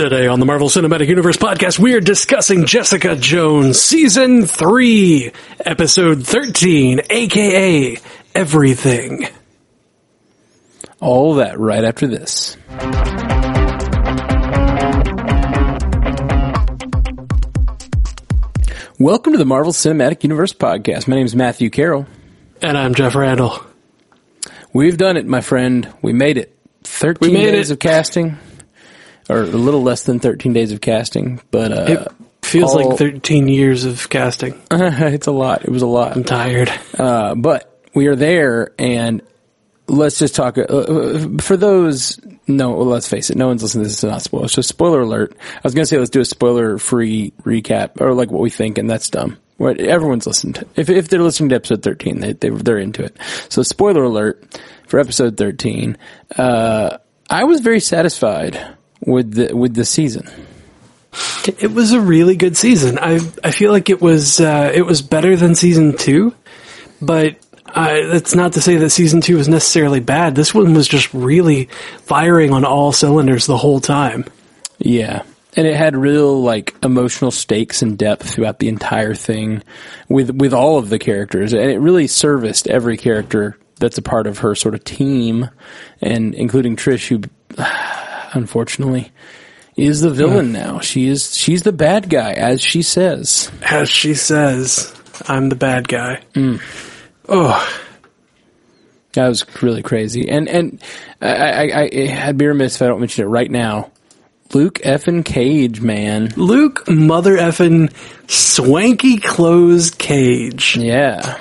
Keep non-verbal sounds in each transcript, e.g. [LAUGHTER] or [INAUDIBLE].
Today on the Marvel Cinematic Universe podcast, we are discussing Jessica Jones Season 3, Episode 13, aka Everything. All that right after this. Welcome to the Marvel Cinematic Universe podcast. My name is Matthew Carroll. And I'm Jeff Randall. We've done it, my friend. We made it. 13 We made days it. of casting, or a little less than 13 days of casting, but uh, It feels all- like 13 years of casting. [LAUGHS] it's a lot. It was a lot. I'm tired. Uh, but we are there, and let's just talk. Uh, uh, for those, no, well, let's face it, no one's listening to this. It's not spoiler. So, spoiler alert. I was going to say let's do a spoiler-free recap, or like what we think, and that's dumb. What everyone's listened. If if they're listening to episode thirteen, they, they they're into it. So, spoiler alert for episode thirteen. Uh, I was very satisfied with the with the season. It was a really good season. I I feel like it was uh, it was better than season two, but uh, that's not to say that season two was necessarily bad. This one was just really firing on all cylinders the whole time. Yeah. And it had real like emotional stakes and depth throughout the entire thing with with all of the characters and it really serviced every character that's a part of her sort of team and including Trish who [SIGHS] unfortunately is the villain now. She is she's the bad guy as she says. As she says, "I'm the bad guy." Mm. Oh, That was really crazy. And and I, I, I I'd be remiss if I don't mention it right now. Luke effing Cage, man. Luke, mother effing swanky clothes cage. Yeah.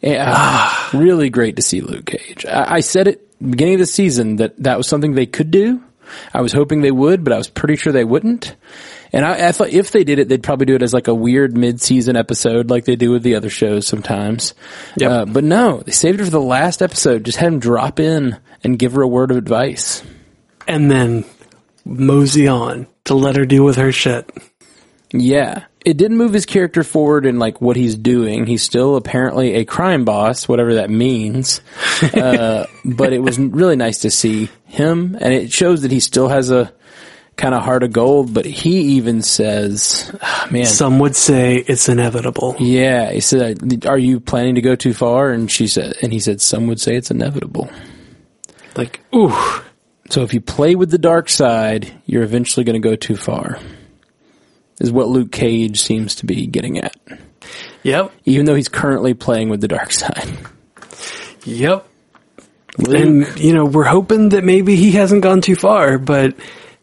Yeah, really great to see Luke Cage. I, I said it beginning of the season that that was something they could do. I was hoping they would, but I was pretty sure they wouldn't. And I, I thought if they did it, they'd probably do it as like a weird mid-season episode, like they do with the other shows sometimes. Yep. Uh, but no, they saved it for the last episode. Just had him drop in and give her a word of advice. and then mosey on to let her deal with her shit. Yeah. It didn't move his character forward in like what he's doing. He's still apparently a crime boss, whatever that means. [LAUGHS] uh, but it was really nice to see him and it shows that he still has a kind of heart of gold, but he even says, ah, man, Some would say it's inevitable. yeah, he said, are you planning to go too far? And she said, and he said, some would say it's inevitable. Like, ooh, So if you play with the dark side, you're eventually going to go too far. Is what Luke Cage seems to be getting at. yep, even though he's currently playing with the dark side. yep. And you know, we're hoping that maybe he hasn't gone too far, but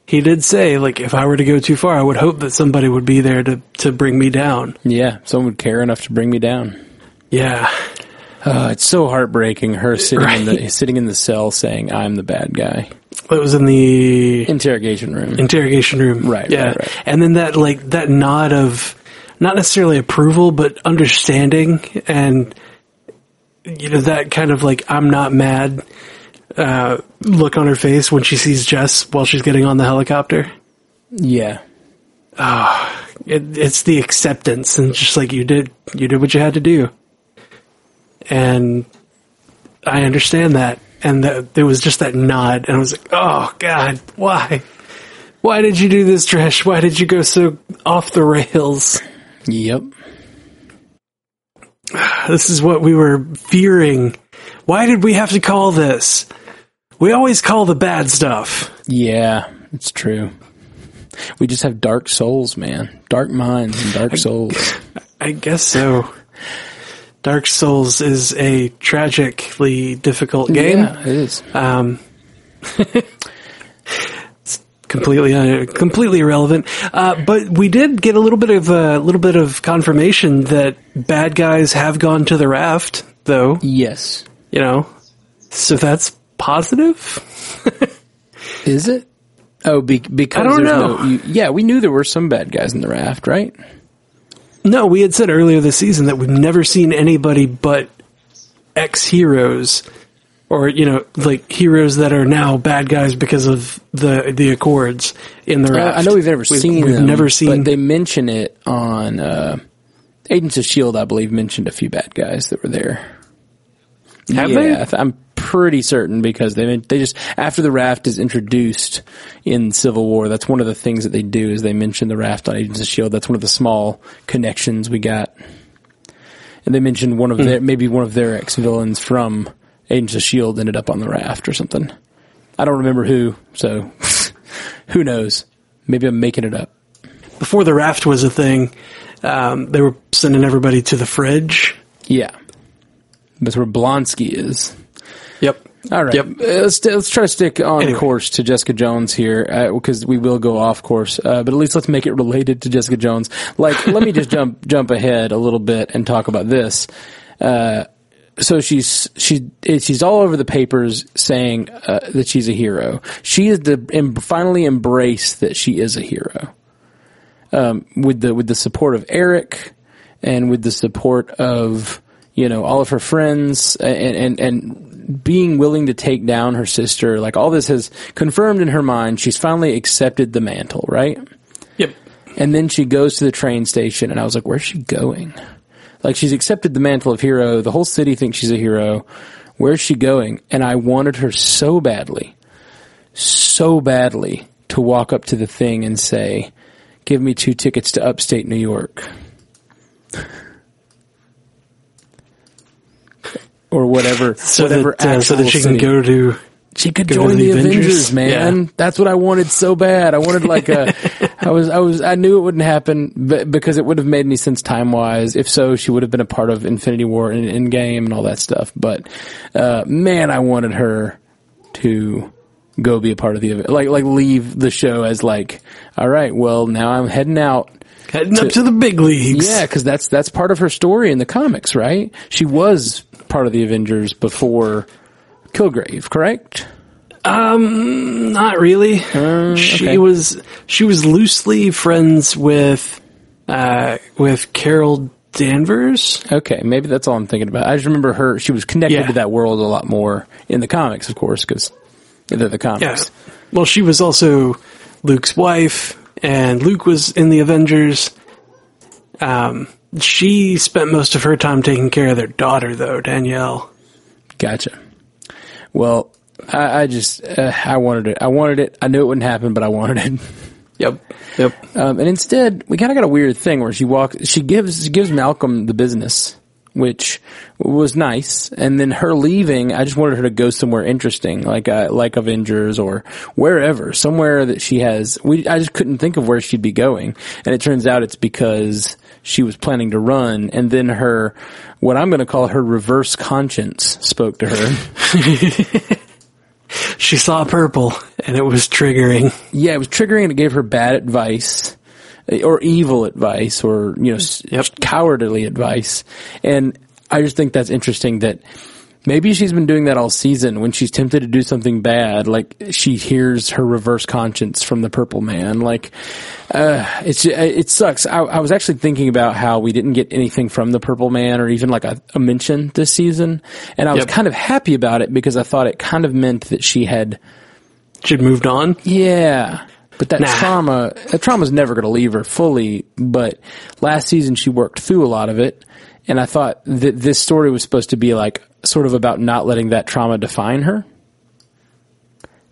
he did say, like, if I were to go too far, I would hope that somebody would be there to to bring me down. Yeah, someone would care enough to bring me down. Yeah, Uh, it's so heartbreaking. Her sitting in the sitting in the cell saying, "I'm the bad guy." It was in the Interrogation room. interrogation room. Right, Yeah, right, right. and then that like that nod of not necessarily approval, but understanding, and you know that kind of like I'm not mad uh, look on her face when she sees Jess while she's getting on the helicopter. yeah, It, it's the acceptance, and just like you did, you did what you had to do, and I understand that. And that there was just that nod, and I was like, "Oh God, why? Why did you do this, Trish? Why did you go so off the rails? yep. [SIGHS] This is what we were fearing. Why did we have to call this? We always call the bad stuff. Yeah, it's true. We just have dark souls, man. Dark minds and dark souls. [LAUGHS] I guess so. Dark Souls is a tragically difficult game. Yeah, it is. Um, [LAUGHS] it's completely uh, completely irrelevant. Uh, but we did get a little bit of a little bit of confirmation that bad guys have gone to the raft, though. Yes. You know, so that's positive. [LAUGHS] Is it? Oh, be, because I don't there's know. No, you, yeah, we knew there were some bad guys in the raft, right? No, we had said earlier this season that we've never seen anybody but ex heroes, or you know, like heroes that are now bad guys because of the the Accords in the raft. I know we've never seen We've them, never seen. but they mention it on uh, Agents of Shield. I believe mentioned a few bad guys that were there. Have yeah, they? I'm pretty certain because they they just after the raft is introduced in Civil War, that's one of the things that they do is they mention the raft on Agents of Shield. That's one of the small connections we got, and they mentioned one of their maybe one of their ex villains from Agents of Shield ended up on the raft or something. I don't remember who, so [LAUGHS] who knows? Maybe I'm making it up. Before the raft was a thing, um, they were sending everybody to the fridge. Yeah, that's where Blonsky is. Yep. All right, Yep. Uh, let's let's try to stick on Anyway. course to Jessica Jones here because we will go off course, uh, but at least let's make it related to Jessica Jones. Like, let me just [LAUGHS] jump jump ahead a little bit and talk about this. Uh, so she's she she's all over the papers saying uh, that she's a hero. She is the em- finally embraced that she is a hero um, with the with the support of Eric and with the support of you know all of her friends and and and being willing to take down her sister. Like all this has confirmed in her mind. She's finally accepted the mantle, right? Yep. And then she goes to the train station, and I was like, "Where's she going?" Like she's accepted the mantle of hero. The whole city thinks she's a hero. Where's she going? And I wanted her so badly, so badly to walk up to the thing and say, "Give me two tickets to upstate New York." Or whatever, [LAUGHS] So whatever that, uh, so that she can go to. She could Go join the the Avengers, Avengers? man. Yeah. That's what I wanted so bad. I wanted like a, [LAUGHS] I was, I was, I knew it wouldn't happen but because it would have made any sense time wise. If so, she would have been a part of Infinity War and Endgame and all that stuff. But, uh, man, I wanted her to go be a part of the, event. like, like leave the show as like, all right, well, now I'm heading out. Heading up to the big leagues. Yeah, because that's that's part of her story in the comics, right? She was part of the Avengers before Kilgrave, correct? Um, not really. she okay. was she was loosely friends with uh, with Carol Danvers. Okay, maybe that's all I'm thinking about. I just remember her; she was connected Yeah. to that world a lot more in the comics, of course, because the Yeah. comics. Well, she was also Luke's wife, and Luke was in the Avengers. Um, she spent most of her time taking care of their daughter, though Danielle. Gotcha. Well, I, I just uh, I wanted it. I wanted it. I knew it wouldn't happen, but I wanted it. [LAUGHS] Yep. Yep. Um, and instead, we kind of got a weird thing where she walks, she gives, she gives Malcolm the business, which was nice. And then her leaving, I just wanted her to go somewhere interesting, like, uh, like Avengers or wherever, somewhere that she has, we, I just couldn't think of where she'd be going. And it turns out it's because she was planning to run and then her, what I'm going to call her reverse conscience spoke to her. [LAUGHS] She saw purple, and it was triggering. Yeah, it was triggering and it gave her bad advice or evil advice or, you know, Yep. cowardly advice. And I just think that's interesting that maybe she's been doing that all season when she's tempted to do something bad. Like she hears her reverse conscience from the purple man. Like, uh, it's, it sucks. I, I was actually thinking about how we didn't get anything from the purple man or even like a, a mention this season. And I was Yep. kind of happy about it because I thought it kind of meant that she had, She'd moved on. yeah. But that Nah. trauma, that trauma's never going to leave her fully. But last season she worked through a lot of it. And I thought that this story was supposed to be like sort of about not letting that trauma define her.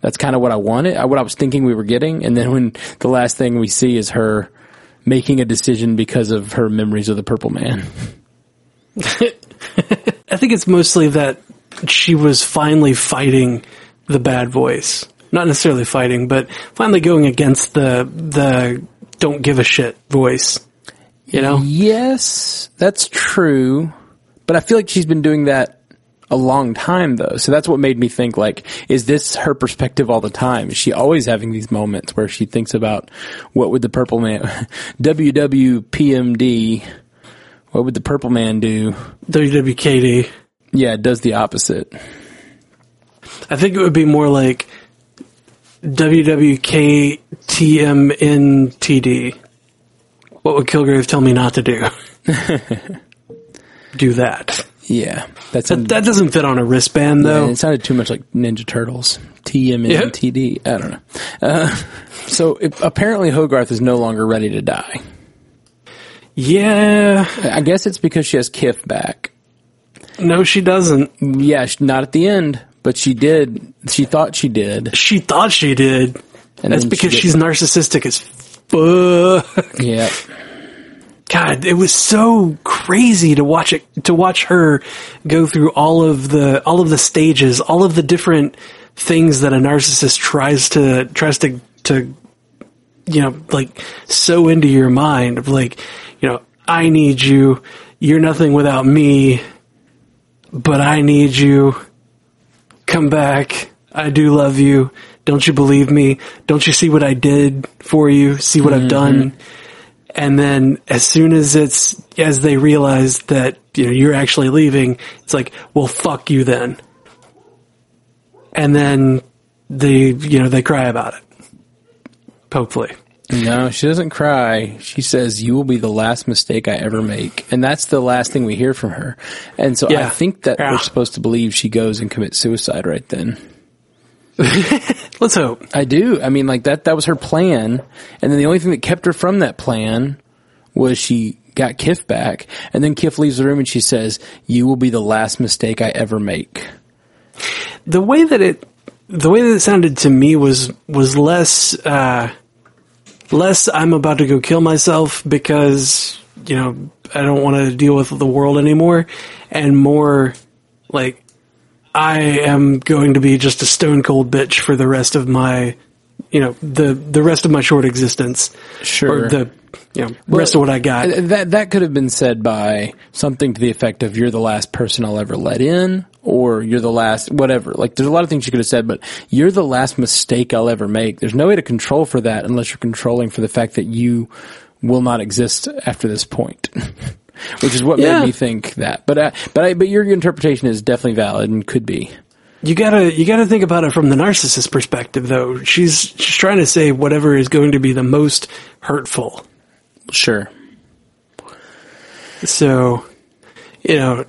That's kind of what I wanted, what I was thinking we were getting. And then when the last thing we see is her making a decision because of her memories of the purple man. [LAUGHS] I think it's mostly that she was finally fighting the bad voice. Not necessarily fighting, but finally going against the the don't give a shit voice. You know? Yes, that's true. But I feel like she's been doing that a long time though. So that's what made me think like, is this her perspective all the time? Is she always having these moments where she thinks about what would the purple man, [LAUGHS] WWPMD, what would the purple man do? WWKD. Yeah, it does the opposite. I think it would be more like WWKTMNTD. What would Kilgrave tell me not to do? [LAUGHS] do that. Yeah, that's That, that doesn't fit on a wristband though. it sounded too much like Ninja Turtles. TMNTD. I don't know. Uh, [LAUGHS] so it, apparently Hogarth is no longer ready to die. Yeah. I guess it's because she has Kith back. No, she doesn't. Yeah, not at the end, but she did. She thought she did. She thought she did. And That's then she because she's narcissistic as fuck. Yeah. God, it was so crazy to watch it, to watch her go through all of the, all of the stages, all of the different things that a narcissist tries to, tries to, to, you know, like sew into your mind of like, you know, I need you, you're nothing without me, but I need you, come back, I do love you, don't you believe me, don't you see what I did for you, see what I've done, mm-hmm. and then as soon as it's as they realize that you know you're actually leaving, it's like, well, fuck you then. And then they you know they cry about it. Hopefully, No, she doesn't cry. She says, "You will be the last mistake I ever make," and that's the last thing we hear from her. And so I think that Yeah. we're supposed to believe she goes and commits suicide right then. [LAUGHS] let's hope. I do. I mean, like that. That was her plan, and then the only thing that kept her from that plan was she got Kith back, and then Kith leaves the room and she says, "You will be the last mistake I ever make." The way that it the way that it sounded to me was was less uh, less I'm about to go kill myself because you know I don't want to deal with the world anymore, and more like I am going to be just a stone cold bitch for the rest of my you know the the rest of my short existence Sure. or the you know rest of what I got. That that could have been said by something to the effect of "You're the last person I'll ever let in," or "You're the last whatever." Like, there's a lot of things you could have said, but "You're the last mistake I'll ever make." There's no way to control for that unless you're controlling for the fact that you will not exist after this point. [LAUGHS] Which is what Yeah. made me think that. But uh, but I, but your interpretation is definitely valid and could be. You gotta you gotta think about it from the narcissist perspective, though. She's she's trying to say whatever is going to be the most hurtful. Sure. So, you know,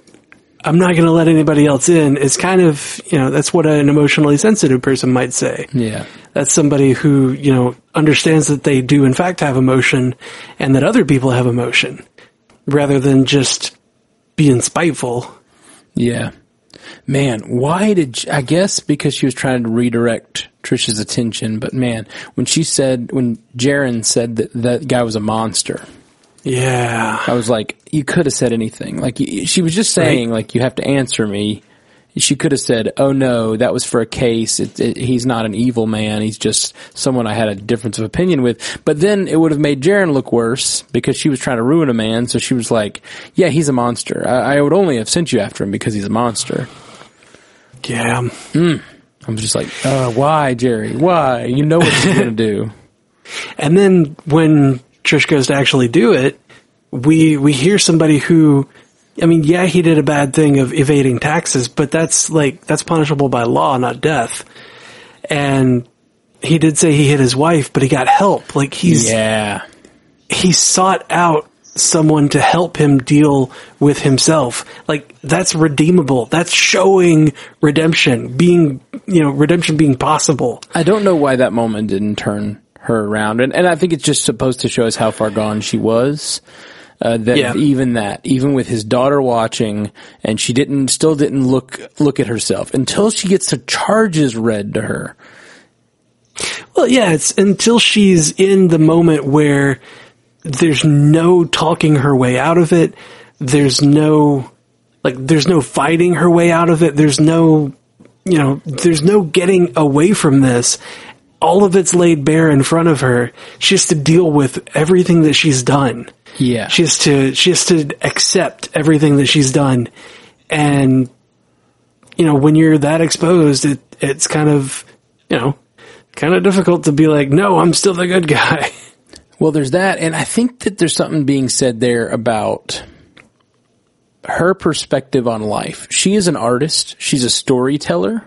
I'm not going to let anybody else in. It's kind of, you know, that's what an emotionally sensitive person might say. Yeah. That's somebody who, you know, understands that they do in fact have emotion and that other people have emotion rather than just being spiteful. Yeah. Man, why did I guess because she was trying to redirect Trish's attention, but man, when she said when Jaren said that that guy was a monster, Yeah. I was like, you could have said anything. Like she was just saying, like you have to answer me. She could have said, "Oh no, that was for a case. It, it, he's not an evil man. He's just someone I had a difference of opinion with." But then it would have made Jaren look worse because she was trying to ruin a man. So she was like, "Yeah, he's a monster. I, I would only have sent you after him because he's a monster." Yeah. I'm just like, uh, why, Jerry? Why? You know what he's going to do. And then when Trish goes to actually do it, we we hear somebody who I mean, yeah, he did a bad thing of evading taxes, but that's like that's punishable by law, not death. And he did say he hit his wife, but he got help. Like he's Yeah. he sought out someone to help him deal with himself. Like that's redeemable. That's showing redemption, being, you know, redemption being possible. I don't know why that moment didn't turn her around. And, and I think it's just supposed to show us how far gone she was. Uh, that Yeah. even that, even with his daughter watching, and she didn't, still didn't look look at herself until she gets the charges read to her. Well, yeah, it's until she's in the moment where there's no talking her way out of it. There's no, like, there's no fighting her way out of it. There's no, you know, there's no getting away from this. All of it's laid bare in front of her. She has to deal with everything that she's done. Yeah, She has to, she has to accept everything that she's done. And, you know, when you're that exposed, it, it's kind of, you know, kind of difficult to be like, no, I'm still the good guy. [LAUGHS] Well, there's that, and I think that there's something being said there about her perspective on life. She is an artist. She's a storyteller.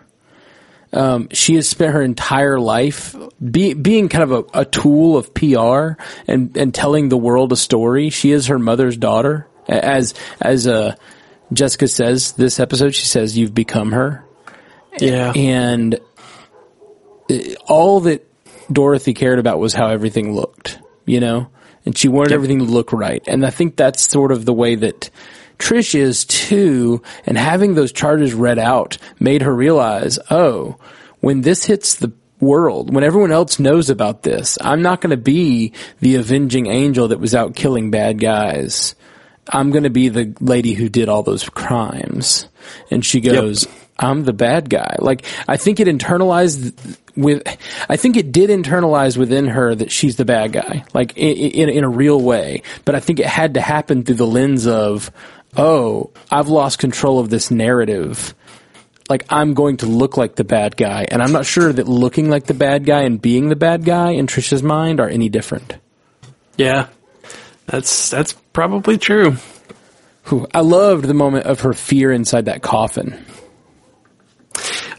Um, she has spent her entire life be, being kind of a, a tool of PR and, and telling the world a story. She is her mother's daughter. As, as, uh, Jessica says this episode, she says, you've become her. Yeah. And uh, all that Dorothy cared about was how everything looked, you know? And she wanted everything to look right. And I think that's sort of the way that Trish is too, and having those charges read out made her realize, oh, when this hits the world, when everyone else knows about this, I'm not going to be the avenging angel that was out killing bad guys. I'm going to be the lady who did all those crimes. And she goes, yep. I'm the bad guy. Like, I think it internalized with, I think it did internalize within her that she's the bad guy, like in, in, in a real way. But I think it had to happen through the lens of, oh, I've lost control of this narrative like I'm going to look like the bad guy, and I'm not sure that looking like the bad guy and being the bad guy in Trish's mind are any different. Yeah, that's that's probably true. I loved the moment of her fear inside that coffin.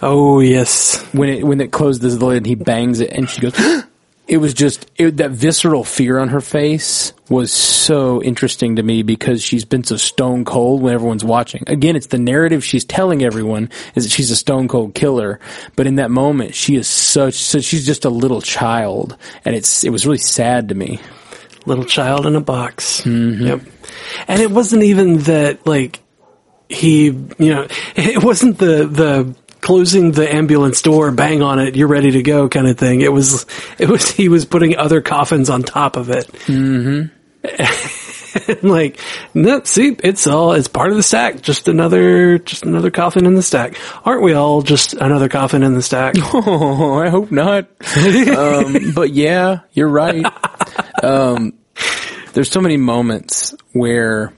Oh yes, when it when it closes the lid, and he bangs it, and she goes. It was just it, that visceral fear on her face was so interesting to me because she's been so stone cold when everyone's watching. Again, it's the narrative she's telling everyone is that she's a stone cold killer, but in that moment, she is such so she's just a little child, and it's it was really sad to me. Little child in a box. Mm-hmm. Yep, and it wasn't even that like he, you know, [LAUGHS] it wasn't the the closing the ambulance door, bang on it, you're ready to go kind of thing. It was, it was, he was putting other coffins on top of it. Mm-hmm. [LAUGHS] like, no, see, it's all, it's part of the stack. Just another, just another coffin in the stack. Aren't we all just another coffin in the stack? [LAUGHS] Oh, I hope not. [LAUGHS] um, but yeah, you're right. Um, there's so many moments where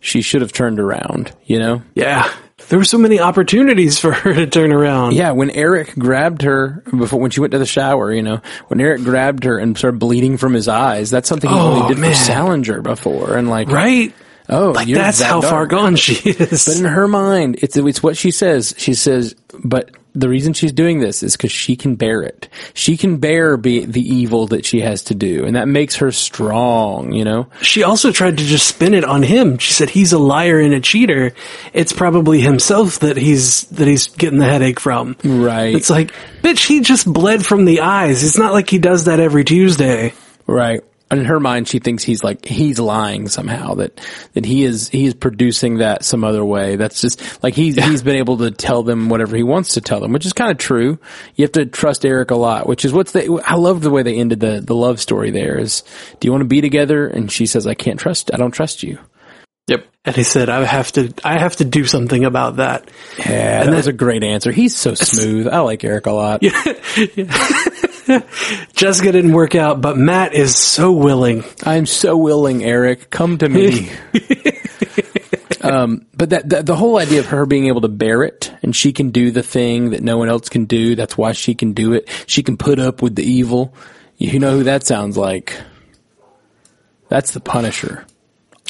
she should have turned around, you know? Yeah there were so many opportunities for her [LAUGHS] to turn around. Yeah, when Eric grabbed her before when she went to the shower, you know, when Eric grabbed her and started bleeding from his eyes, that's something he oh, only did man. for Salinger before, and like right. Oh, like that's that how dark. far gone she is. But in her mind, it's it's what she says. She says, but the reason she's doing this is because she can bear it. She can bear be the evil that she has to do, and that makes her strong. You know. She also tried to just spin it on him. She said he's a liar and a cheater. It's probably himself that he's that he's getting the headache from. Right. It's like, bitch, he just bled from the eyes. It's not like he does that every Tuesday. Right in her mind, she thinks he's like he's lying somehow that that he is he is producing that some other way. That's just like he's he's been able to tell them whatever he wants to tell them, which is kind of true. You have to trust Eric a lot, which is what's the I love the way they ended the the love story. There is, do you want to be together? And she says, I can't trust. I don't trust you. Yep. And he said, I have to, I have to do something about that. Yeah, and that was a great answer. He's so [LAUGHS] smooth. I like Eric a lot. Yeah. [LAUGHS] yeah. [LAUGHS] Jessica didn't work out, but Matt is so willing. I'm so willing, Eric. Come to me. [LAUGHS] um, but that, that, the whole idea of her being able to bear it and she can do the thing that no one else can do. That's why she can do it. She can put up with the evil. You know who that sounds like? That's the Punisher.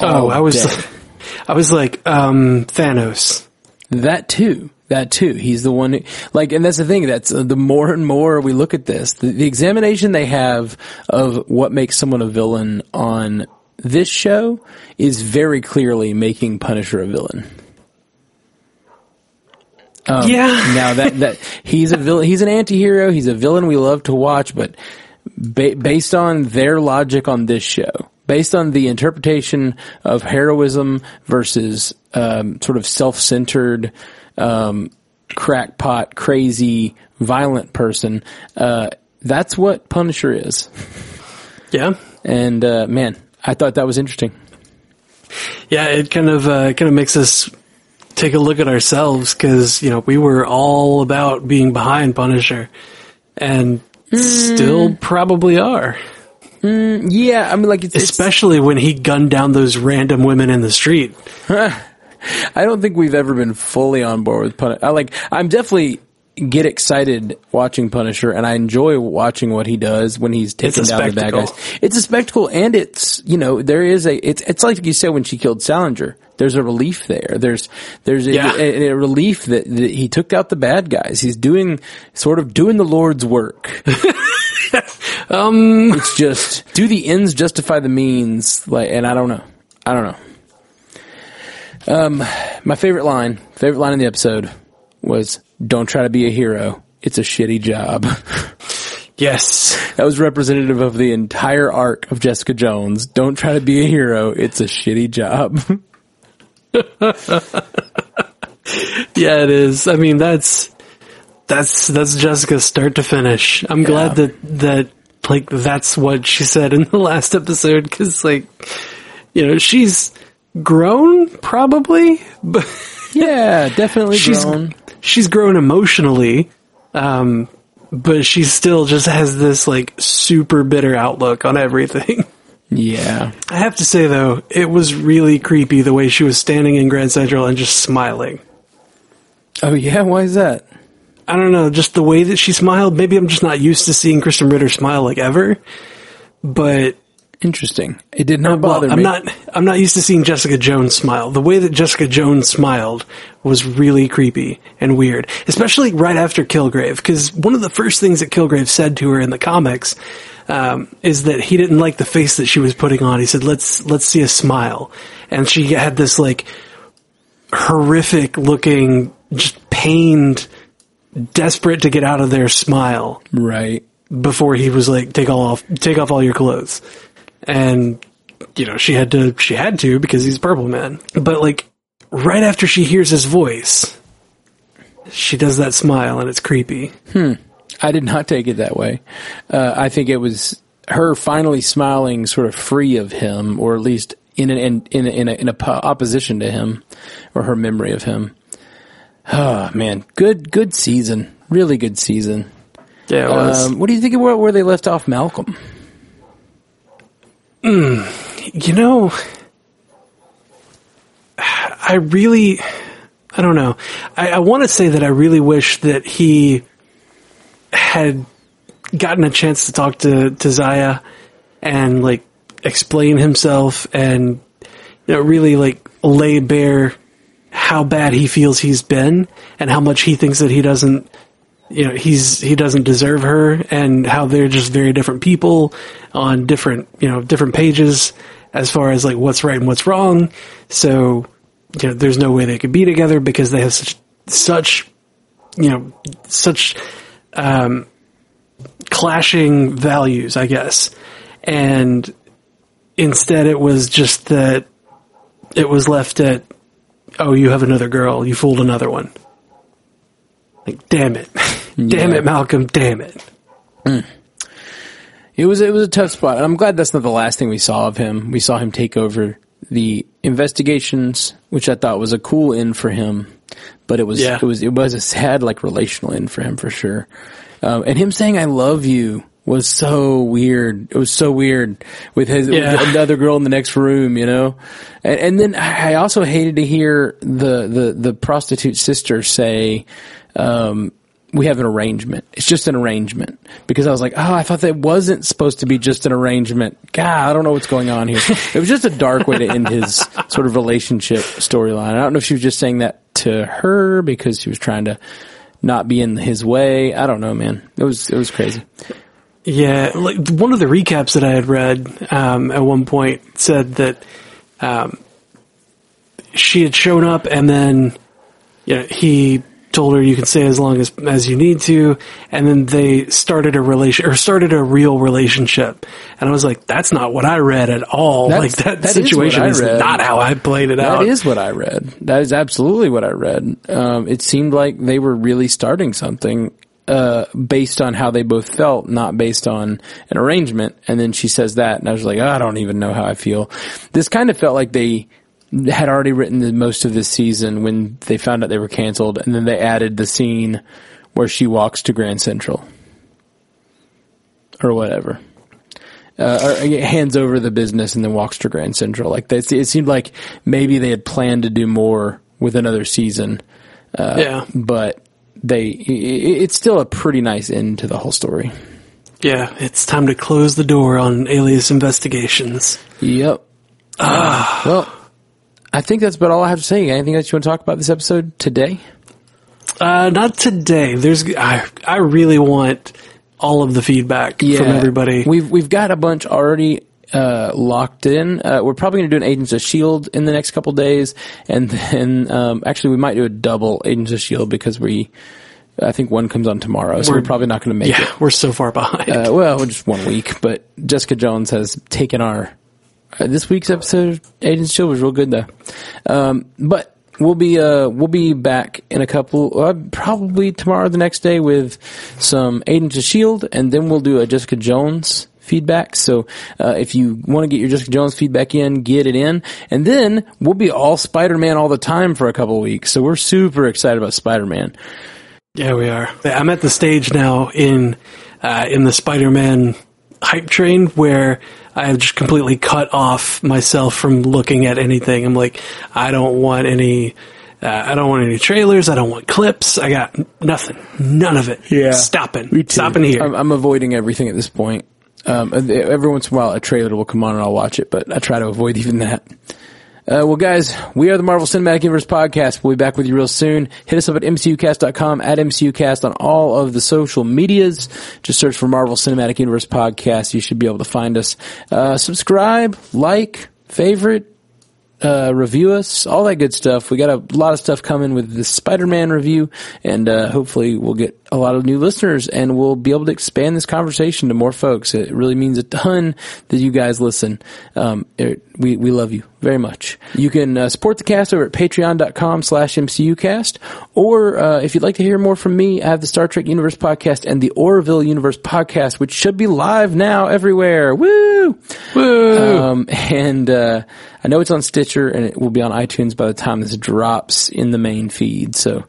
Oh, I was, [LAUGHS] I was like, um, Thanos. That too. That too. He's the one who, like, and that's the thing. That's uh, the more and more we look at this, the, the examination they have of what makes someone a villain on this show is very clearly making Punisher a villain. Um, yeah. [LAUGHS] now that that he's a villain, he's an anti-hero. He's a villain we love to watch, but ba- based on their logic on this show, based on the interpretation of heroism versus um, sort of self-centered um, crackpot, crazy, violent person. Uh, that's what Punisher is. Yeah. And uh, man, I thought that was interesting. Yeah, it kind of uh, kind of makes us take a look at ourselves because you know we were all about being behind Punisher, and mm. still probably are. Mm, yeah, I mean, like, it's, especially it's, when he gunned down those random women in the street. I don't think we've ever been fully on board with Punisher. I like, I'm definitely get excited watching Punisher and I enjoy watching what he does when he's taking down spectacle. the bad guys. It's a spectacle and it's, you know, there is a, it's, it's like you said when she killed Salinger. There's a relief there. There's, there's a, yeah. a, a relief that, that, he took out the bad guys. He's doing, sort of doing the Lord's work. [LAUGHS] um, it's just, do the ends justify the means? Like, and I don't know. I don't know. Um, my favorite line, favorite line in the episode was, "Don't try to be a hero. It's a shitty job." [LAUGHS] yes, that was representative of the entire arc of Jessica Jones. Don't try to be a hero. It's a shitty job. [LAUGHS] Yeah, it is. I mean, that's that's that's Jessica start to finish. I'm glad that that like that's what she said in the last episode because like you know she's grown probably, but [LAUGHS] Yeah, definitely she's grown. she's grown emotionally, um, but she still just has this like super bitter outlook on everything. [LAUGHS] Yeah. I have to say though, it was really creepy the way she was standing in Grand Central and just smiling. Oh yeah, why is that? I don't know, just the way that she smiled. Maybe I'm just not used to seeing Krysten Ritter smile like ever. But Interesting. It did not well, bother I'm me. not I'm not used to seeing Jessica Jones smile. The way that Jessica Jones smiled was really creepy and weird, especially right after Kilgrave. Because one of the first things that Kilgrave said to her in the comics um, is that he didn't like the face that she was putting on. He said, "Let's let's see a smile," and she had this like horrific looking, just pained, desperate to get out of there smile right. before he was like, take all off, take off all your clothes. And, you know, she had to, she had to because he's Purple Man. But like, right after she hears his voice, she does that smile and it's creepy. Hmm. I did not take it that way. Uh, I think it was her finally smiling, sort of free of him, or at least in an, in in a, in, a, in a po- opposition to him, or her memory of him. Oh man, good good season, really good season. Yeah, it was. Um, what do you think of where, where they left off Malcolm? You know, I really, I don't know. I, I want to say that I really wish that he had gotten a chance to talk to, to Zaya and like explain himself and, you know, really like lay bare how bad he feels he's been and how much he thinks that he doesn't you know he's he doesn't deserve her and how they're just very different people on different you know different pages as far as like what's right and what's wrong. So you know there's no way they could be together because they have such such you know such um clashing values i guess. And instead it was just that it was left at oh you have another girl. You fooled another one. Like damn it [LAUGHS] damn Yeah. it malcolm damn it It was it was a tough spot, and I'm glad that's not the last thing we saw of him. We saw him take over the investigations, which I thought was a cool end for him, but it was Yeah. it was it was a sad like relational end for him for sure. Um, and him saying "I love you" was so weird. It was so weird with his Yeah. with another girl in the next room, you know. And, and then I also hated to hear the the the prostitute sister say. Um, we have an arrangement. It's just an arrangement because I was like, oh, I thought that wasn't supposed to be just an arrangement. God, I don't know what's going on here. it was just a dark way to end his [LAUGHS] sort of relationship storyline. I don't know if she was just saying that to her because she was trying to not be in his way. I don't know, man. It was it was crazy. Yeah, like one of the recaps that I had read um, at one point said that um, she had shown up and then you know, he told her you can stay as long as as you need to, and then they started a relation or started a real relationship. And I was like, that's not what I read at all. That's- like that, that is situation I is, not how I played it out. That is what I read. That is absolutely what I read. Um, it seemed like they were really starting something uh, based on how they both felt, not based on an arrangement. And then she says that, and I was like, "Oh, I don't even know how I feel. This kind of felt like they had already written the most of this season when they found out they were canceled, and then they added the scene where she walks to Grand Central or whatever. Uh, or hands over the business and then walks to Grand Central. Like that, it seemed like maybe they had planned to do more with another season, yeah, but they i- i- it's still a pretty nice end to the whole story. yeah. It's time to close the door on Alias Investigations. Yep. Uh, well, I think that's about all I have to say. Anything else you want to talk about this episode today? Uh, not today. There's I I really want all of the feedback from everybody. We've we've got a bunch already uh, locked in. Uh, we're probably going to do an Agents of Shield in the next couple days, and then um, actually we might do a double Agents of Shield because we. I think one comes on tomorrow, so we're, We're- probably not going to make yeah, it. we're so far behind. Uh, well, just one week, but Jessica Jones has taken our Uh, this week's episode of Agents Chill was real good though. Um, but we'll be uh, we'll be back in a couple, uh, probably tomorrow, or the next day with some Agents of Shield, and then we'll do a Jessica Jones feedback. So uh, if you want to get your Jessica Jones feedback in, get it in, and then we'll be all Spider Man all the time for a couple weeks. So we're super excited about Spider Man. Yeah, we are. I'm at the stage now in uh, in the Spider-Man hype train where I have just completely cut off myself from looking at anything. I'm like, I don't want any. Uh, I don't want any trailers. I don't want clips. I got nothing. None of it. Yeah. Stopping. Stopping here. I'm, I'm avoiding everything at this point. Um, every once in a while, a trailer will come on and I'll watch it, but I try to avoid even that. Uh, well, guys, we are the Marvel Cinematic Universe podcast. We'll be back with you real soon. Hit us up at mcucast.com, at mcucast on all of the social medias. Just search for Marvel Cinematic Universe podcast. You should be able to find us. Uh, subscribe, like, favorite, uh, review us, all that good stuff. We got a lot of stuff coming with the Spider-Man review, and uh, hopefully we'll get a lot of new listeners, and we'll be able to expand this conversation to more folks. It really means a ton that you guys listen. Um, it, we we love you very much. You can uh, support the cast over at patreon.com slash mcucast, or uh, if you'd like to hear more from me, I have the Star Trek Universe podcast and the Orville Universe podcast, which should be live now everywhere. Woo! Woo! Um, and uh, I know it's on Stitcher and it will be on iTunes by the time this drops in the main feed. So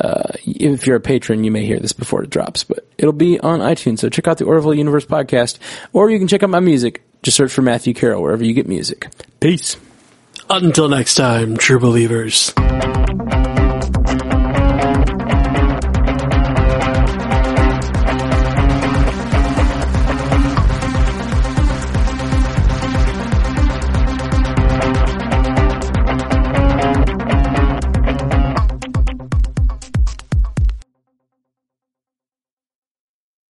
uh, if you're a patron, you may hear this before it drops, but it'll be on iTunes. So check out the Orville Universe podcast, or you can check out my music. Just search for Matthew Carroll wherever you get music. Peace. Until next time, true believers.